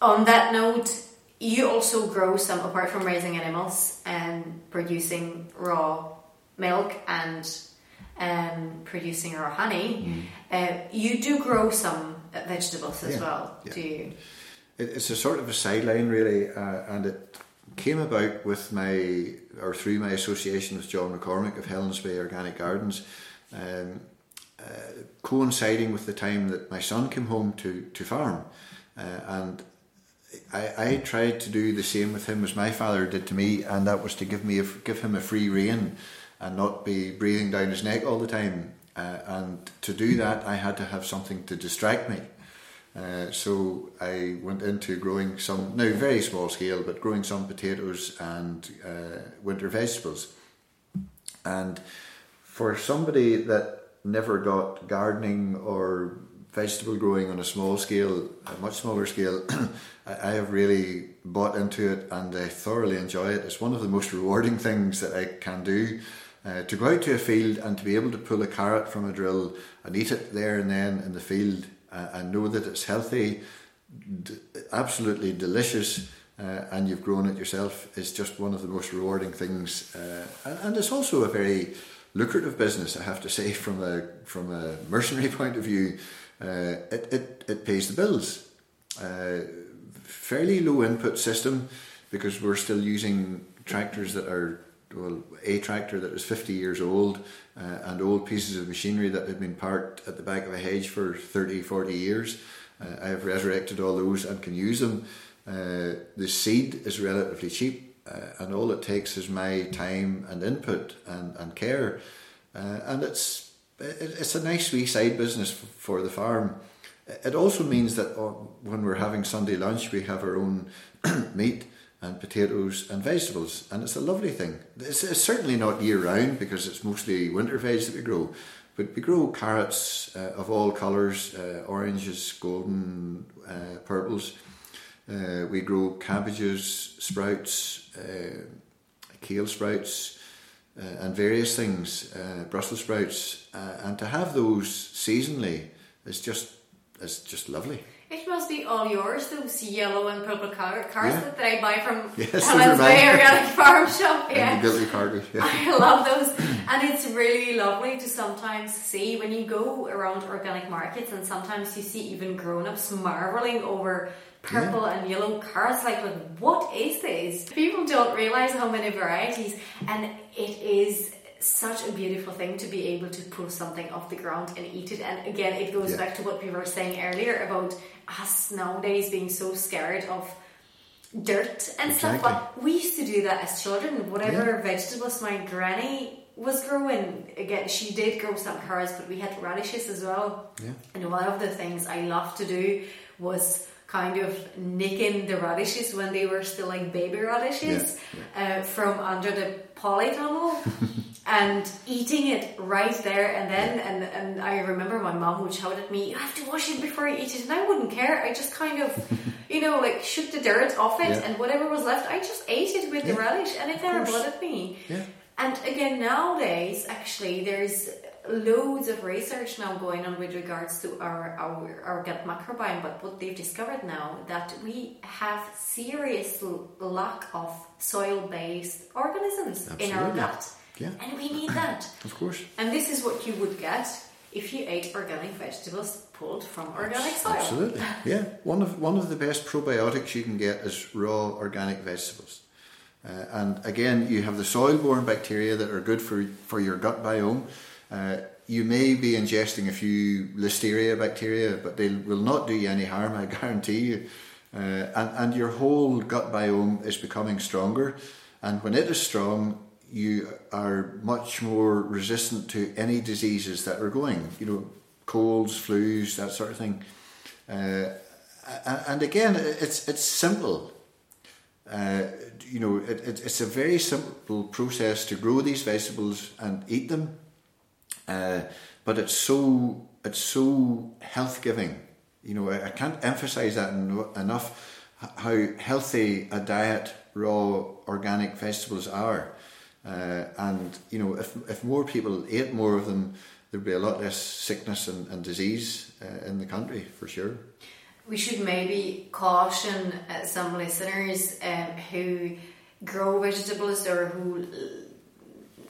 on that note, you also grow some, apart from raising animals and producing raw milk and um, producing raw honey, mm. uh, you do grow some vegetables as yeah, well, yeah. do you? It's a sort of a sideline, really, uh, and it came about with my or through my association with John McCormick of Helens Bay Organic Gardens, um, uh, coinciding with the time that my son came home to to farm, uh, and I, I tried to do the same with him as my father did to me, and that was to give me a, give him a free rein, and not be breathing down his neck all the time. Uh, and to do that, I had to have something to distract me. Uh, so I went into growing some, now very small scale, but growing some potatoes and uh, winter vegetables. And for somebody that never got gardening or vegetable growing on a small scale, a much smaller scale, I have really bought into it and I thoroughly enjoy it. It's one of the most rewarding things that I can do. Uh, to go out to a field and to be able to pull a carrot from a drill and eat it there and then in the field and know that it's healthy, d- absolutely delicious, uh, and you've grown it yourself is just one of the most rewarding things. Uh, and it's also a very lucrative business, I have to say, from a from a mercenary point of view. Uh, it, it, it pays the bills. Uh, fairly low input system because we're still using tractors that are well, a tractor that was 50 years old uh, and old pieces of machinery that had been parked at the back of a hedge for 30, 40 years. Uh, I have resurrected all those and can use them. Uh, the seed is relatively cheap, uh, and all it takes is my time and input and, and care. Uh, and it's, it's a nice wee side business for the farm. It also means that uh, when we're having Sunday lunch, we have our own meat and potatoes and vegetables, and it's a lovely thing. It's, it's certainly not year round because it's mostly winter veg that we grow, but we grow carrots uh, of all colours, uh, oranges, golden, uh, purples. Uh, we grow cabbages, sprouts, uh, kale sprouts, uh, and various things, Brussels sprouts, and to have those seasonally is just is just lovely. It must be all yours, those yellow and purple car- cars yeah. that I buy from yes, Helen's Bay Organic Farm Shop. Yeah. Yeah. I love those, and it's really lovely to sometimes see when you go around organic markets, and sometimes you see even grown-ups marveling over purple yeah. and yellow carrots. Like, what is this? People don't realize how many varieties, and it is such a beautiful thing to be able to pull something off the ground and eat it. And again, it goes yeah. back to what we were saying earlier about us nowadays being so scared of dirt and exactly. stuff. But we used to do that as children. Whatever yeah. vegetables my granny was growing, again, she did grow some carrots, but we had radishes as well. Yeah. And one of the things I loved to do was kind of nicking the radishes when they were still like baby radishes yeah. Uh, from under the polytunnel and eating it right there and then and, and I remember my mom would shout at me you have to wash it before you eat it and I wouldn't care I just kind of you know like shook the dirt off it yeah. and whatever was left I just ate it with the relish, and it never bothered me and again nowadays actually there's loads of research now going on with regards to our, our, our gut microbiome, but what they've discovered now that we have serious lack of soil-based organisms Absolutely. in our gut. Yeah. And we need that. of course. And this is what you would get if you ate organic vegetables pulled from organic soil. Absolutely. Yeah. One of one of the best probiotics you can get is raw organic vegetables. Uh, and again, you have the soil-borne bacteria that are good for, for your gut biome. Uh, you may be ingesting a few listeria bacteria, but they will not do you any harm, I guarantee you. Uh, and, and your whole gut biome is becoming stronger. And when it is strong, you are much more resistant to any diseases that are going, you know, colds, flus, that sort of thing. Uh, and again, it's it's simple. Uh, you know, it, it's a very simple process to grow these vegetables and eat them. Uh, but it's so it's so health giving. You know, I, I can't emphasize that en- enough. How healthy a diet raw organic vegetables are, uh, and you know, if if more people ate more of them, there'd be a lot less sickness and, and disease uh, in the country for sure. We should maybe caution uh, some listeners um, who grow vegetables or who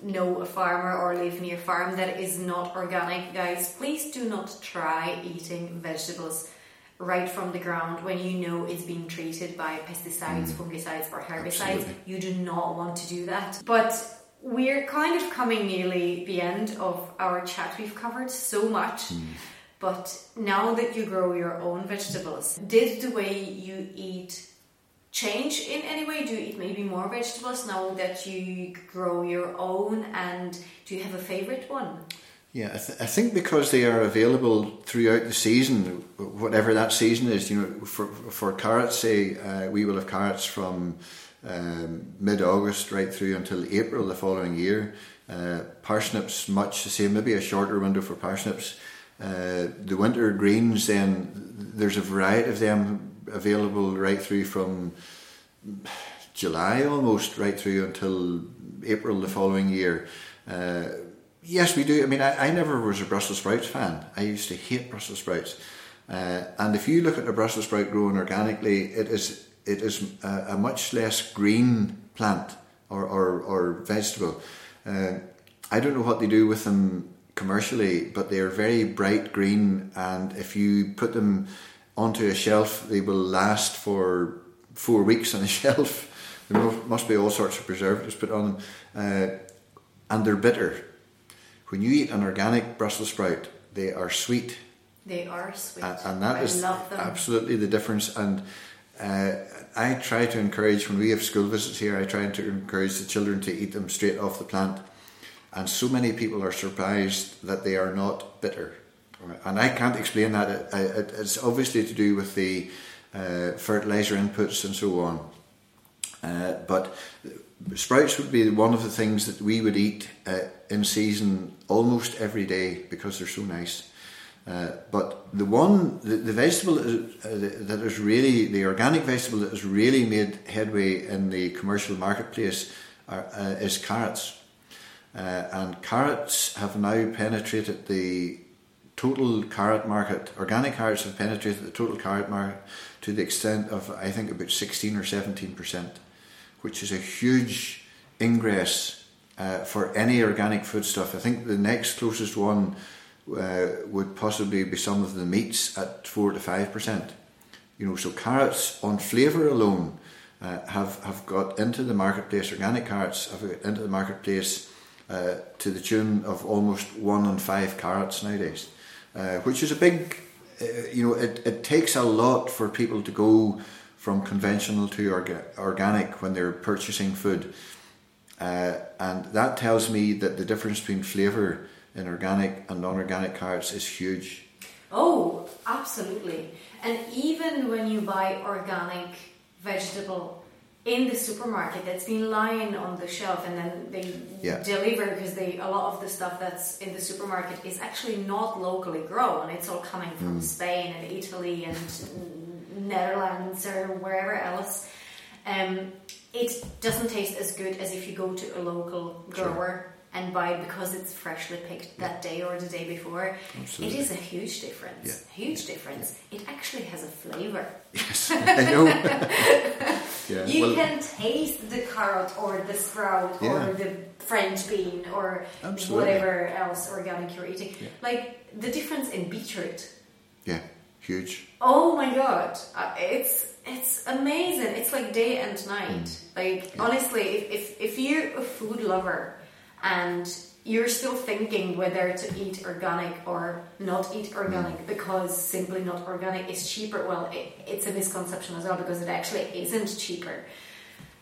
know a farmer or live near a farm that is not organic, guys, please do not try eating vegetables right from the ground when you know it's being treated by pesticides, mm. fungicides, or herbicides. Absolutely. You do not want to do that. But we're kind of coming nearly the end of our chat. We've covered so much. Mm. But now that you grow your own vegetables, did the way you eat change in any way? Do you eat maybe more vegetables now that you grow your own? And do you have a favorite one? Yeah, I, th- I think because they are available throughout the season, whatever that season is. You know, for for carrots, say uh, we will have carrots from um, mid August right through until April the following year. Uh, parsnips, much the same, maybe a shorter window for parsnips. Uh, the winter greens, then there's a variety of them available right through from July almost right through until April the following year. Uh, yes, we do. I mean, I, I, never was a Brussels sprouts fan. I used to hate Brussels sprouts. Uh, and if you look at a Brussels sprout growing organically, it is it is a, a much less green plant or, or, or vegetable. Uh, I don't know what they do with them commercially, but they are very bright green. And if you put them onto a shelf. They will last for four weeks on a shelf. There must be all sorts of preservatives put on them, uh, and they're bitter. When you eat an organic Brussels sprout, they are sweet. They are sweet, and, and that I is absolutely the difference. And uh, I try to encourage when we have school visits here. I try to encourage the children to eat them straight off the plant. And so many people are surprised that they are not bitter and I can't explain that. It, it, it's obviously to do with the uh, fertilizer inputs and so on. Uh, but sprouts would be one of the things that we would eat uh, in season almost every day because they're so nice. Uh, but the one, the, the vegetable that is, uh, that is really, the organic vegetable that has really made headway in the commercial marketplace are, uh, is carrots. Uh, and carrots have now penetrated the total carrot market. Organic carrots have penetrated the total carrot market to the extent of, I think, about 16 or 17%, which is a huge ingress uh, for any organic foodstuff. I think the next closest one uh, would possibly be some of the meats at four to five percent. You know, so carrots on flavour alone uh, have have got into the marketplace. Organic carrots have got into the marketplace uh, to the tune of almost one on five carrots nowadays, uh, which is a big. Uh, you know, it, it takes a lot for people to go from conventional to orga- organic when they're purchasing food. Uh, and that tells me that the difference between flavour in organic and non-organic carrots is huge. Oh, absolutely. And even when you buy organic vegetable in the supermarket that's been lying on the shelf and then they yeah. deliver because they a lot of the stuff that's in the supermarket is actually not locally grown it's all coming from mm. spain and italy and netherlands or wherever else um, it doesn't taste as good as if you go to a local grower and buy because it's freshly picked that day or the day before. Absolutely. It is a huge difference. Yeah. Huge difference. It actually has a flavour. Yes, I know. yeah. You well, can taste the carrot or the sprout yeah. or the French bean or Absolutely. whatever else organic you're eating. Like the difference in beetroot. Yeah, huge. Oh my god, uh, it's it's amazing. It's like day and night. Like honestly, if, if if you're a food lover and you're still thinking whether to eat organic or not eat organic mm. because simply not organic is cheaper. Well, it, it's a misconception as well because it actually isn't cheaper.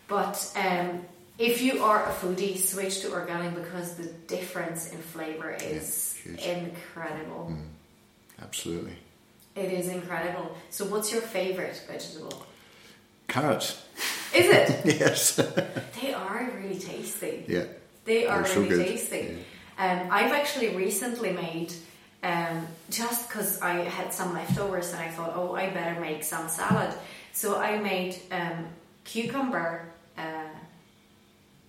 But um, if you are a foodie, switch to organic because the difference in flavor is yeah, incredible. Mm. Absolutely. It is incredible. So, what's your favorite vegetable? Carrots. Is it? yes. they are really tasty. Yeah. They are They're really so tasty. Yeah. Um, I've actually recently made um, just because I had some leftovers and I thought, oh, I better make some salad. So I made um, cucumber,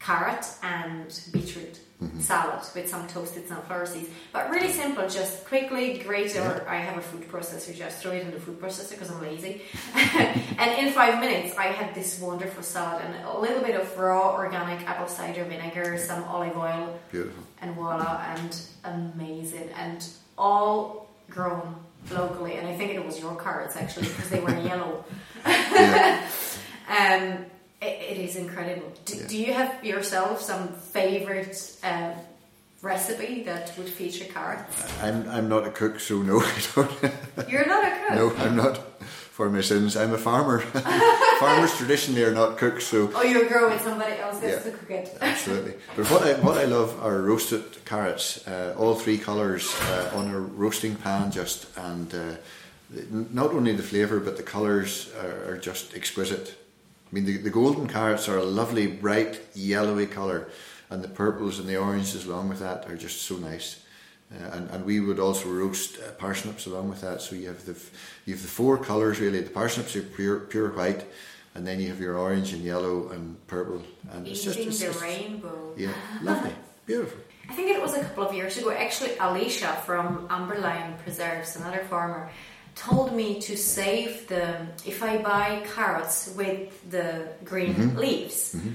carrot, and beetroot mm-hmm. salad with some toasted sunflower seeds. But really simple, just quickly grate, yeah. or I have a food processor, just throw it in the food processor because I'm lazy. and in five minutes, I had this wonderful salad and a little bit of raw organic apple cider vinegar, some olive oil, Beautiful. and voila, and amazing. And all grown locally. And I think it was your carrots actually because they were yellow. um, it, it is incredible. Do, yeah. do, you have yourself some favorite uh, recipe that would feature carrots? I'm I'm not a cook, so no, I don't. You're not a cook. No, I'm not. For my sins, I'm a farmer. Farmers traditionally are not cooks, so. Oh, you're growing somebody else yeah, to cook it. absolutely. But what I what I love are roasted carrots, uh, all three colours uh, on a roasting pan, just and. Uh, not only the flavour but the colours are, are just exquisite mean, the, the golden carrots are a lovely, bright, yellowy colour, and the purples and the oranges along with that are just so nice. Uh, and, and we would also roast uh, parsnips along with that. So you have the you have the four colours really. The parsnips are pure pure white, and then you have your orange and yellow and purple. And it's just it's the just, rainbow. Yeah, lovely, beautiful. I think it was a couple of years ago. Actually, Alicia from Amberline Preserves, another farmer, told me to save the if I buy carrots with the green mm-hmm. leaves mm-hmm.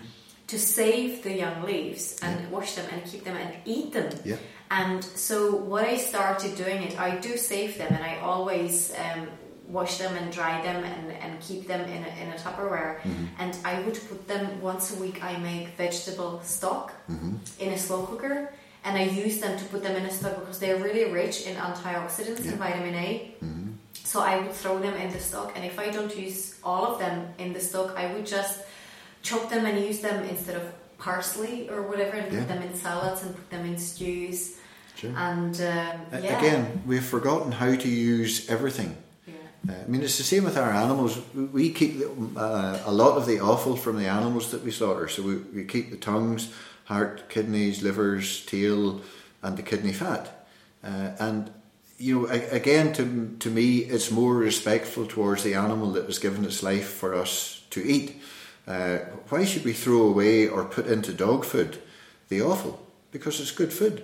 to save the young leaves and yeah. wash them and keep them and eat them. Yeah. And so what I started doing it, I do save them and I always um, wash them and dry them and, and keep them in a, in a Tupperware. Mm-hmm. And I would put them once a week. I make vegetable stock mm-hmm. in a slow cooker and I use them to put them in a stock because they're really rich in antioxidants yeah. and vitamin A. So I would throw them in the stock, and if I don't use all of them in the stock, I would just chop them and use them instead of parsley or whatever, and yeah. put them in salads and put them in stews. Sure. And um, yeah. again, we've forgotten how to use everything. Yeah. Uh, I mean, it's the same with our animals. We keep uh, a lot of the offal from the animals that we slaughter. So we, we keep the tongues, heart, kidneys, livers, tail, and the kidney fat. Uh, and you know, again, to to me, it's more respectful towards the animal that has given its life for us to eat. Uh, why should we throw away or put into dog food the offal? Because it's good food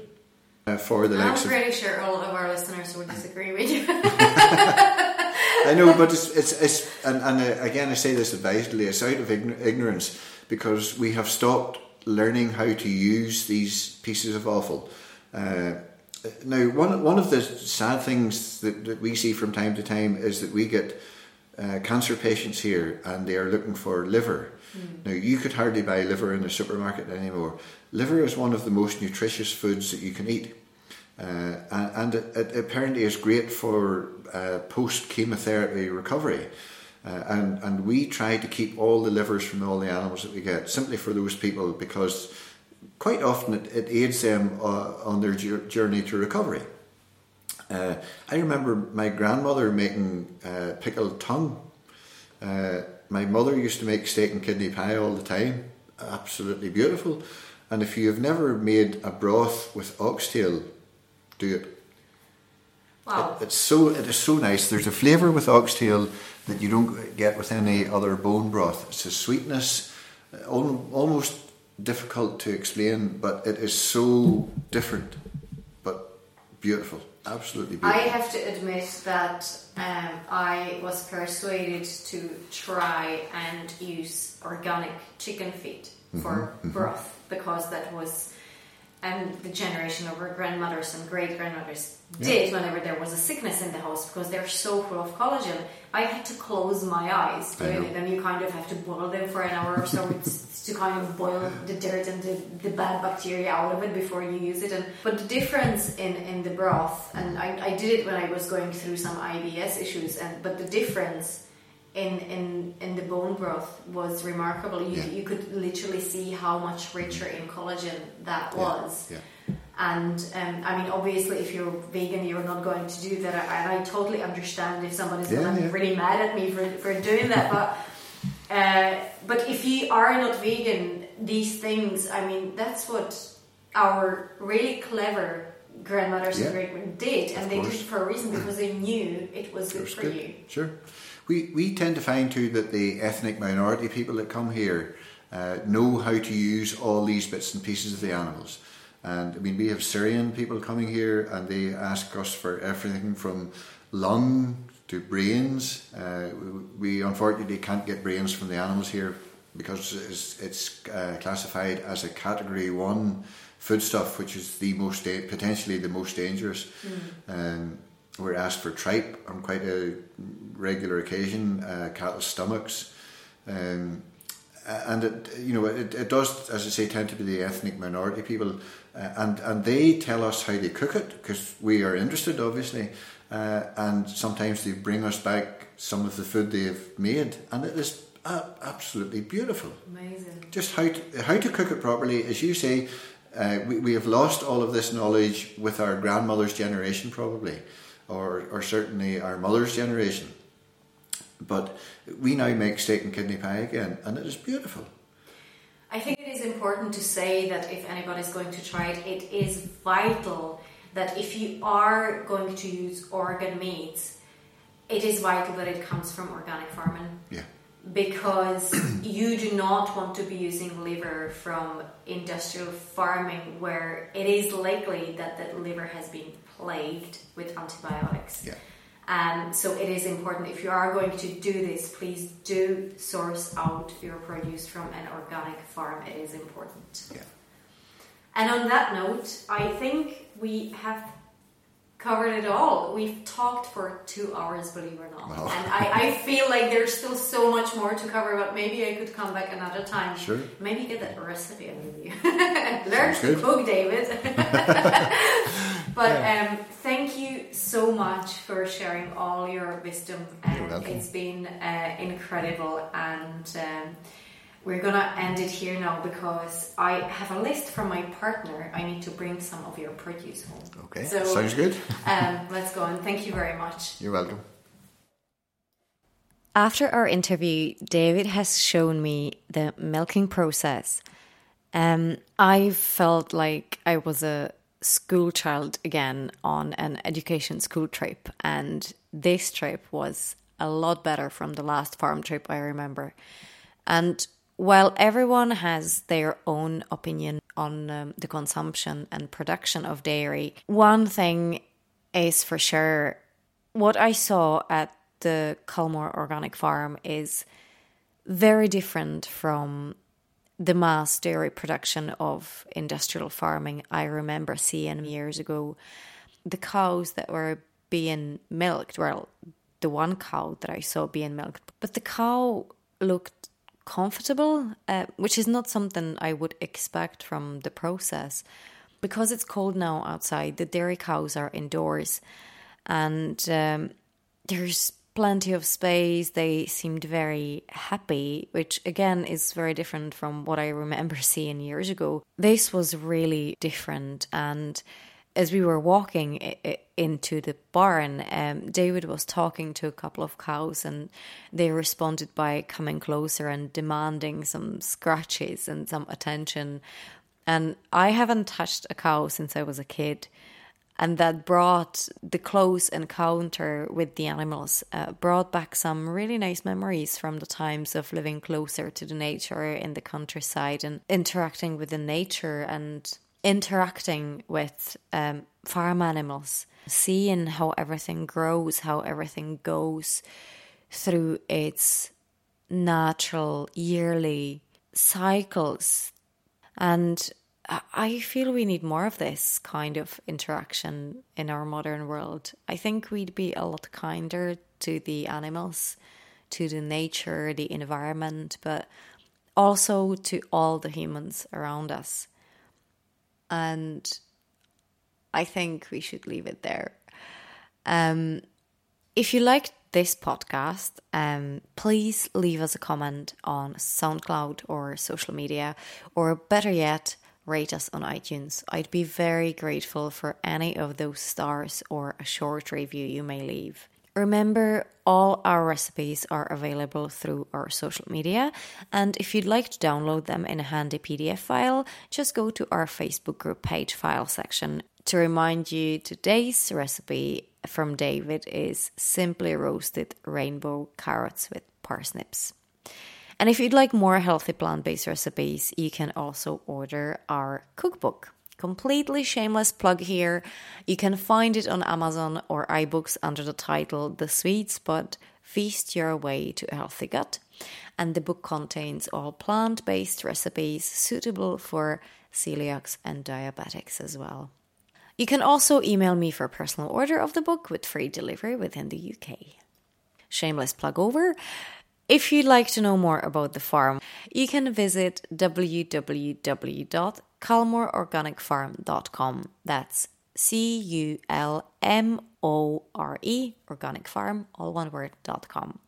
uh, for the I'm pretty sure all of our listeners would disagree with you. I know, but it's it's, it's and, and uh, again, I say this advisedly. It's out of ignorance because we have stopped learning how to use these pieces of offal. Uh, now, one one of the sad things that, that we see from time to time is that we get uh, cancer patients here and they are looking for liver. Mm. Now, you could hardly buy liver in the supermarket anymore. Liver is one of the most nutritious foods that you can eat. Uh, and, and it, it, apparently is great for uh, post chemotherapy recovery. Uh, and, and we try to keep all the livers from all the animals that we get simply for those people because quite often it, it aids them uh, on their journey to recovery. Uh, I remember my grandmother making uh, pickled tongue. my mother used to make steak and kidney pie all the time, absolutely beautiful. And if you have never made a broth with oxtail, do it. Wow. It, it's so it is so nice. There's a flavour with oxtail that you don't get with any other bone broth. It's a sweetness, uh, almost difficult to explain, but it is so different, but beautiful. Absolutely beautiful. I have to admit that um, I was persuaded to try and use organic chicken feet for mm-hmm, mm-hmm. broth because that was and the generation of our grandmothers and great grandmothers yeah. did whenever there was a sickness in the house because they're so full of collagen. I had to close my eyes doing it, and you kind of have to boil them for an hour or so to kind of boil the dirt and the, the, bad bacteria out of it before you use it. And but the difference in, in the broth, and I, I did it when I was going through some IBS issues, and but the difference in, in, in the bone broth was remarkable. You, yeah. you could literally see how much richer in collagen that yeah. was. Yeah. And um, I mean, obviously, if you're vegan, you're not going to do that. And I, I totally understand if somebody's going to be really mad at me for, for doing that. but uh, but if you are not vegan, these things, I mean, that's what our really clever grandmothers and great did, and they did it for a reason because they knew it was good for good. you. Sure. We, we tend to find too that the ethnic minority people that come here uh, know how to use all these bits and pieces of the animals. And I mean, we have Syrian people coming here and they ask us for everything from lung to brains. Uh, we, unfortunately can't get brains from the animals here because it's, it's uh, classified as a category one foodstuff, which is the most da- potentially the most dangerous. Mm. Um, we're asked for tripe on quite a regular occasion, uh, cattle stomachs, um, and it you know it, it does as I say tend to be the ethnic minority people, uh, and and they tell us how they cook it because we are interested obviously, uh, and sometimes they bring us back some of the food they've made, and it is absolutely beautiful. Amazing. Just how to, how to cook it properly, as you say. Uh, we, we have lost all of this knowledge with our grandmother's generation, probably or, or certainly our mother's generation. But we now make steak and kidney pie again, and it is beautiful. I think it is important to say that if anybody is going to try it, it is vital that if you are going to use organ meats, it is vital that it comes from organic farming. Yeah. Because you do not want to be using liver from industrial farming where it is likely that the liver has been plagued with antibiotics. Yeah. Um, so it is important if you are going to do this, please do source out your produce from an organic farm. It is important. Yeah. And on that note, I think we have covered it all. We've talked for two hours, believe it or not. Wow. And I, I, feel like there's still so much more to cover, but maybe I could come back another time. Sure. Maybe get that recipe out of you. Learn to cook, David. but yeah. um, thank you so much for sharing all your wisdom. Um, it's been uh, incredible and. Um, we're gonna end it here now because I have a list from my partner. I need to bring some of your produce home. Okay, so, sounds good. um, let's go and thank you very much. You're welcome. After our interview, David has shown me the milking process. Um, I felt like I was a school child again on an education school trip, and this trip was a lot better from the last farm trip I remember. And while everyone has their own opinion on um, the consumption and production of dairy, one thing is for sure what I saw at the Culmore Organic Farm is very different from the mass dairy production of industrial farming I remember seeing years ago. The cows that were being milked, well, the one cow that I saw being milked, but the cow looked comfortable, uh, which is not something I would expect from the process. Because it's cold now outside, the dairy cows are indoors and um, there's plenty of space. They seemed very happy, which again is very different from what I remember seeing years ago. This was really different. And as we were walking into the barn, um, David was talking to a couple of cows, and they responded by coming closer and demanding some scratches and some attention. And I haven't touched a cow since I was a kid and that brought the close encounter with the animals uh, brought back some really nice memories from the times of living closer to the nature in the countryside and interacting with the nature and interacting with um, farm animals seeing how everything grows how everything goes through its natural yearly cycles and I feel we need more of this kind of interaction in our modern world. I think we'd be a lot kinder to the animals, to the nature, the environment, but also to all the humans around us. And I think we should leave it there. Um, if you liked this podcast, um, please leave us a comment on SoundCloud or social media, or better yet, rate us on iTunes. I'd be very grateful for any of those stars or a short review you may leave. Remember, all our recipes are available through our social media, and if you'd like to download them in a handy PDF file, just go to our Facebook group page file section. To remind you, today's recipe from David is simply roasted rainbow carrots with parsnips. And if you'd like more healthy plant based recipes, you can also order our cookbook. Completely shameless plug here. You can find it on Amazon or iBooks under the title The Sweet Spud Feast Your Way to a Healthy Gut. And the book contains all plant based recipes suitable for celiacs and diabetics as well. You can also email me for a personal order of the book with free delivery within the UK. Shameless plug over. If you'd like to know more about the farm, you can visit www.culmoreorganicfarm.com. That's C U L M O R E, organic farm, all one word, dot com.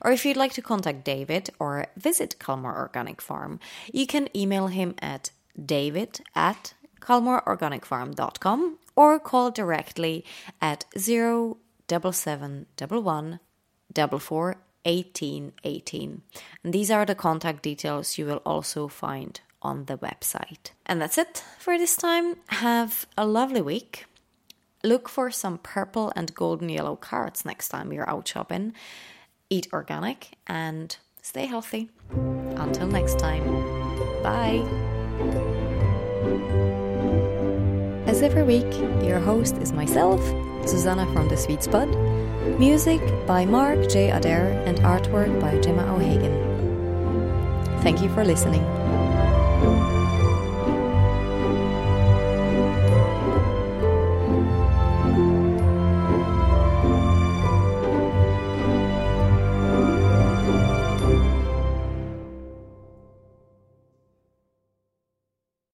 Or if you'd like to contact David or visit Culmore Organic Farm, you can email him at david at culmoreorganicfarm.com or call directly at 07711 1818. And these are the contact details you will also find on the website. And that's it for this time. Have a lovely week. Look for some purple and golden yellow carrots next time you're out shopping. Eat organic and stay healthy. Until next time, bye. As every week, your host is myself, Susanna from The Sweet Spud Music by Mark J. Adair and artwork by Gemma O'Hagan. Thank you for listening.